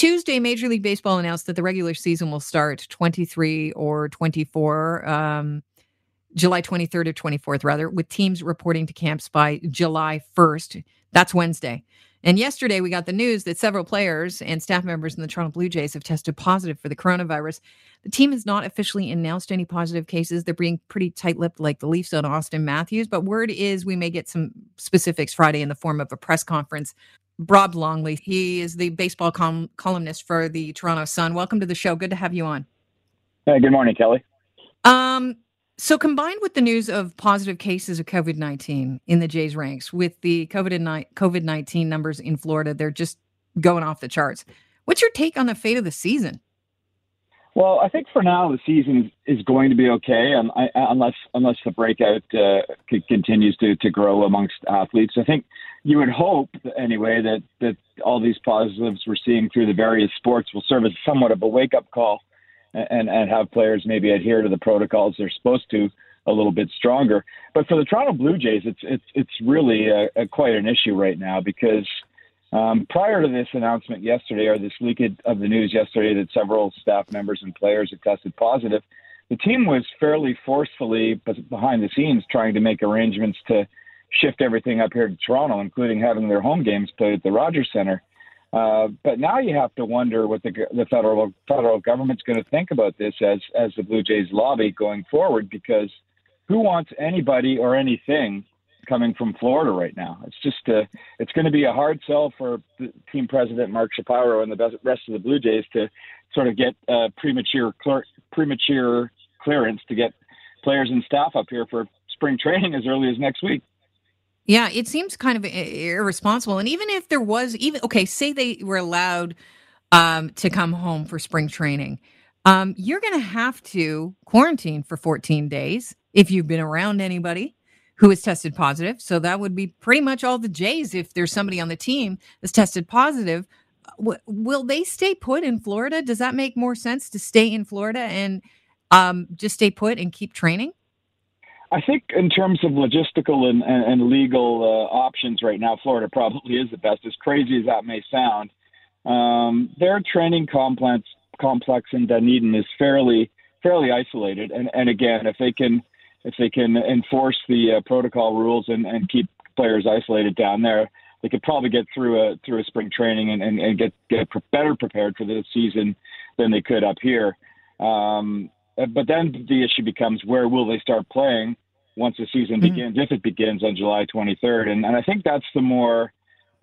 Tuesday, Major League Baseball announced that the regular season will start 23 or 24, um, July 23rd or 24th, rather, with teams reporting to camps by July 1st. That's Wednesday. And yesterday, we got the news that several players and staff members in the Toronto Blue Jays have tested positive for the coronavirus. The team has not officially announced any positive cases. They're being pretty tight lipped, like the Leafs on Auston Matthews. But word is we may get some specifics Friday in the form of a press conference. Rob Longley, he is the baseball com- columnist for the Toronto Sun. Welcome to the show. Good to have you on. Hey, good morning, Kelly. Um, so, combined with the news of positive cases of COVID 19 in the Jays ranks, with the COVID 19 numbers in Florida, they're just going off the charts. What's your take on the fate of the season? Well, I think for now the season is going to be okay, um, I, unless unless the breakout uh, continues to, to grow amongst athletes. I think you would hope, anyway, that that all these positives we're seeing through the various sports will serve as somewhat of a wake up call and and have players maybe adhere to the protocols they're supposed to a little bit stronger. But for the Toronto Blue Jays, it's it's it's really a, a quite an issue right now because um, prior to this announcement yesterday, or this leak of the news yesterday that several staff members and players had tested positive, the team was fairly forcefully behind the scenes trying to make arrangements to shift everything up here to Toronto, including having their home games played at the Rogers Center. Uh, but now you have to wonder what the, the federal federal government's going to think about this as as the Blue Jays lobby going forward, because who wants anybody or anything coming from Florida right now? It's just a, it's going to be a hard sell for team president Mark Shapiro and the rest of the Blue Jays to sort of get uh, premature clear, premature clearance to get players and staff up here for spring training as early as next week. Yeah, it seems kind of irresponsible. And even if there was, even okay, say they were allowed um, to come home for spring training, um, you're going to have to quarantine for 14 days if you've been around anybody who has tested positive. So that would be pretty much all the Jays if there's somebody on the team that's tested positive. W- will they stay put in Florida? Does that make more sense to stay in Florida and um, just stay put and keep training? I think in terms of logistical and, and, and legal uh, options right now, Florida probably is the best. As crazy as that may sound, um, their training complex complex in Dunedin is fairly fairly isolated. And, and again, if they can if they can enforce the uh, protocol rules and, and keep players isolated down there, they could probably get through a through a spring training and, and, and get get better prepared for the season than they could up here. Um, but then the issue becomes where will they start playing once the season mm-hmm. begins, if it begins on July 23rd. And, and I think that's the more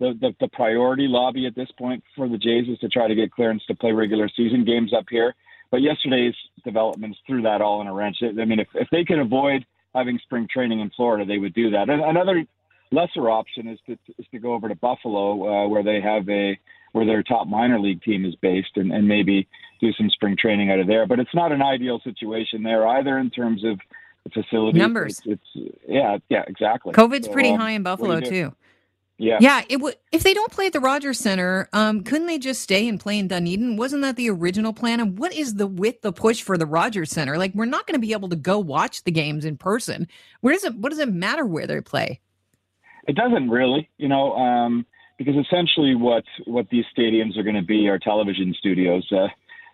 the, the, the priority lobby at this point for the Jays is to try to get clearance to play regular season games up here. But yesterday's developments threw that all in a wrench. I mean, if, if they could avoid having spring training in Florida, they would do that. And another lesser option is to is to go over to Buffalo, uh, where they have a where their top minor league team is based, and, and maybe do some spring training out of there. But it's not an ideal situation there either in terms of facility numbers. It's, it's yeah, yeah, exactly. COVID's so, pretty um, high in Buffalo too. Yeah, yeah. It w- if they don't play at the Rogers Center, um, couldn't they just stay and play in Dunedin? Wasn't that the original plan? And what is the with the push for the Rogers Center? Like, we're not going to be able to go watch the games in person. Where does it? What does it matter where they play? It doesn't really, you know. Um, because essentially what what these stadiums are going to be are television studios. Uh,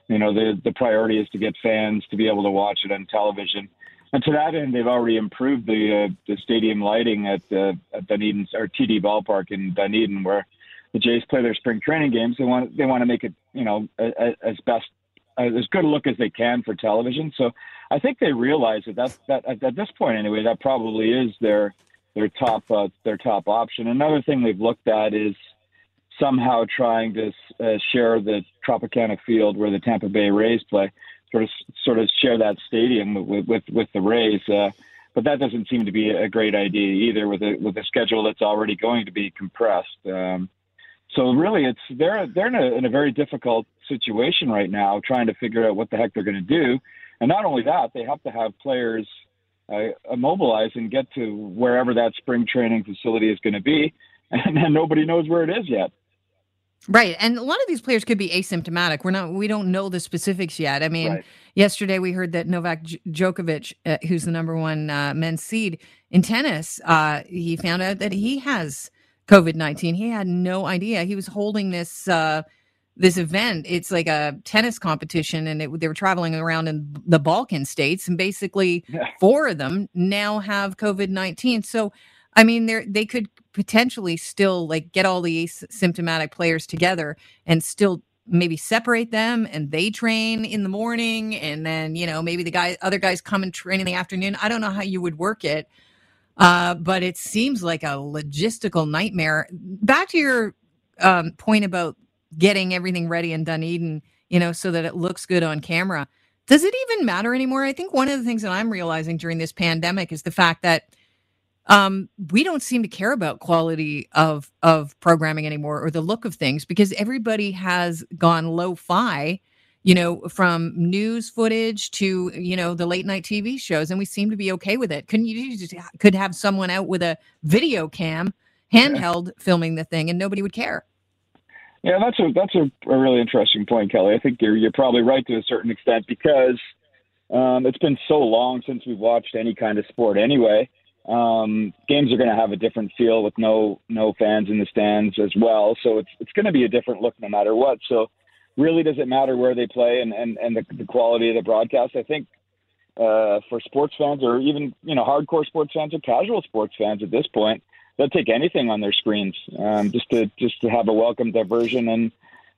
you know, the the priority is to get fans to be able to watch it on television. And to that end, they've already improved the uh, the stadium lighting at uh, at Dunedin or TD Ballpark in Dunedin, where the Jays play their spring training games. They want they want to make it you know as best as good a look as they can for television. So I think they realize that that's that at this point anyway that probably is their their top uh, their top option. Another thing they've looked at is somehow trying to uh, share the Tropicana Field where the Tampa Bay Rays play, sort of sort of share that stadium with with, with the Rays. Uh, but that doesn't seem to be a great idea either, with a with a schedule that's already going to be compressed. Um, so really, it's they're they're in a, in a very difficult situation right now, trying to figure out what the heck they're going to do. And not only that, they have to have players uh, mobilize and get to wherever that spring training facility is going to be, and, and nobody knows where it is yet. Right, and a lot of these players could be asymptomatic. We're not, we don't know the specifics yet. I mean, right. yesterday we heard that Novak Djokovic, uh, who's the number one uh, men's seed in tennis, uh, he found out that he has COVID nineteen. He had no idea. He was holding this uh, this event. It's like a tennis competition, and it, they were traveling around in the Balkan states, and basically yeah. four of them now have COVID nineteen. So, I mean, they they could potentially still like get all the symptomatic players together and still maybe separate them and they train in the morning and then you know maybe the guy other guys come and train in the afternoon i don't know how you would work it uh, but it seems like a logistical nightmare back to your um, point about getting everything ready in Dunedin, you know, so that it looks good on camera. Does it even matter anymore? I think one of the things that I'm realizing during this pandemic is the fact that um, we don't seem to care about quality of of programming anymore or the look of things because everybody has gone lo-fi, you know, from news footage to you know the late night TV shows, and we seem to be okay with it. Couldn't you just could have someone out with a video cam, handheld, filming the thing, and nobody would care? Yeah, that's a that's a, a, really interesting point, Kelly. I think you're you're probably right to a certain extent because um, it's been so long since we've watched any kind of sport. Anyway, um, games are going to have a different feel with no no fans in the stands as well. So it's it's going to be a different look no matter what. So really, does it matter where they play and and and the, the quality of the broadcast? I think uh, for sports fans or even you know hardcore sports fans or casual sports fans at this point they'll take anything on their screens um, just to just to have a welcome diversion. And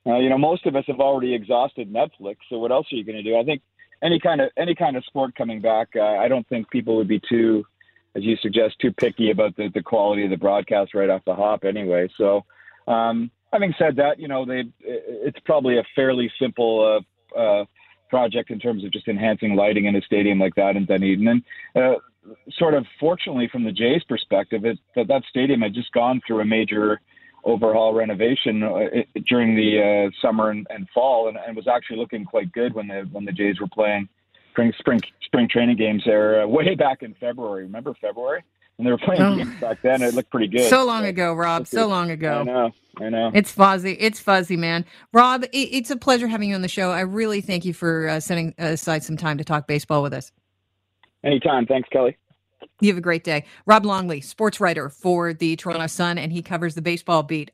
uh, you know, most of us have already exhausted Netflix, so what else are you going to do? I think any kind of any kind of sport coming back, uh, I don't think people would be too, as you suggest, too picky about the, the quality of the broadcast right off the hop. Anyway, so. Um, having said that, you know, they it's probably a fairly simple uh, uh, project in terms of just enhancing lighting in a stadium like that in Dunedin. And uh, sort of fortunately from the Jays' perspective, it, that that stadium had just gone through a major overhaul renovation uh, it, during the uh, summer and, and fall, and, and was actually looking quite good when the when the Jays were playing spring spring spring training games there uh, way back in February. Remember February? And they were playing oh. games back then. It looked pretty good. So long ago, Rob. So long ago. I know. I know. It's fuzzy. It's fuzzy, man. Rob, it, it's a pleasure having you on the show. I really thank you for uh, setting aside some time to talk baseball with us. Anytime. Thanks, Kelly. You have a great day. Rob Longley, sports writer for the Toronto Sun, and he covers the baseball beat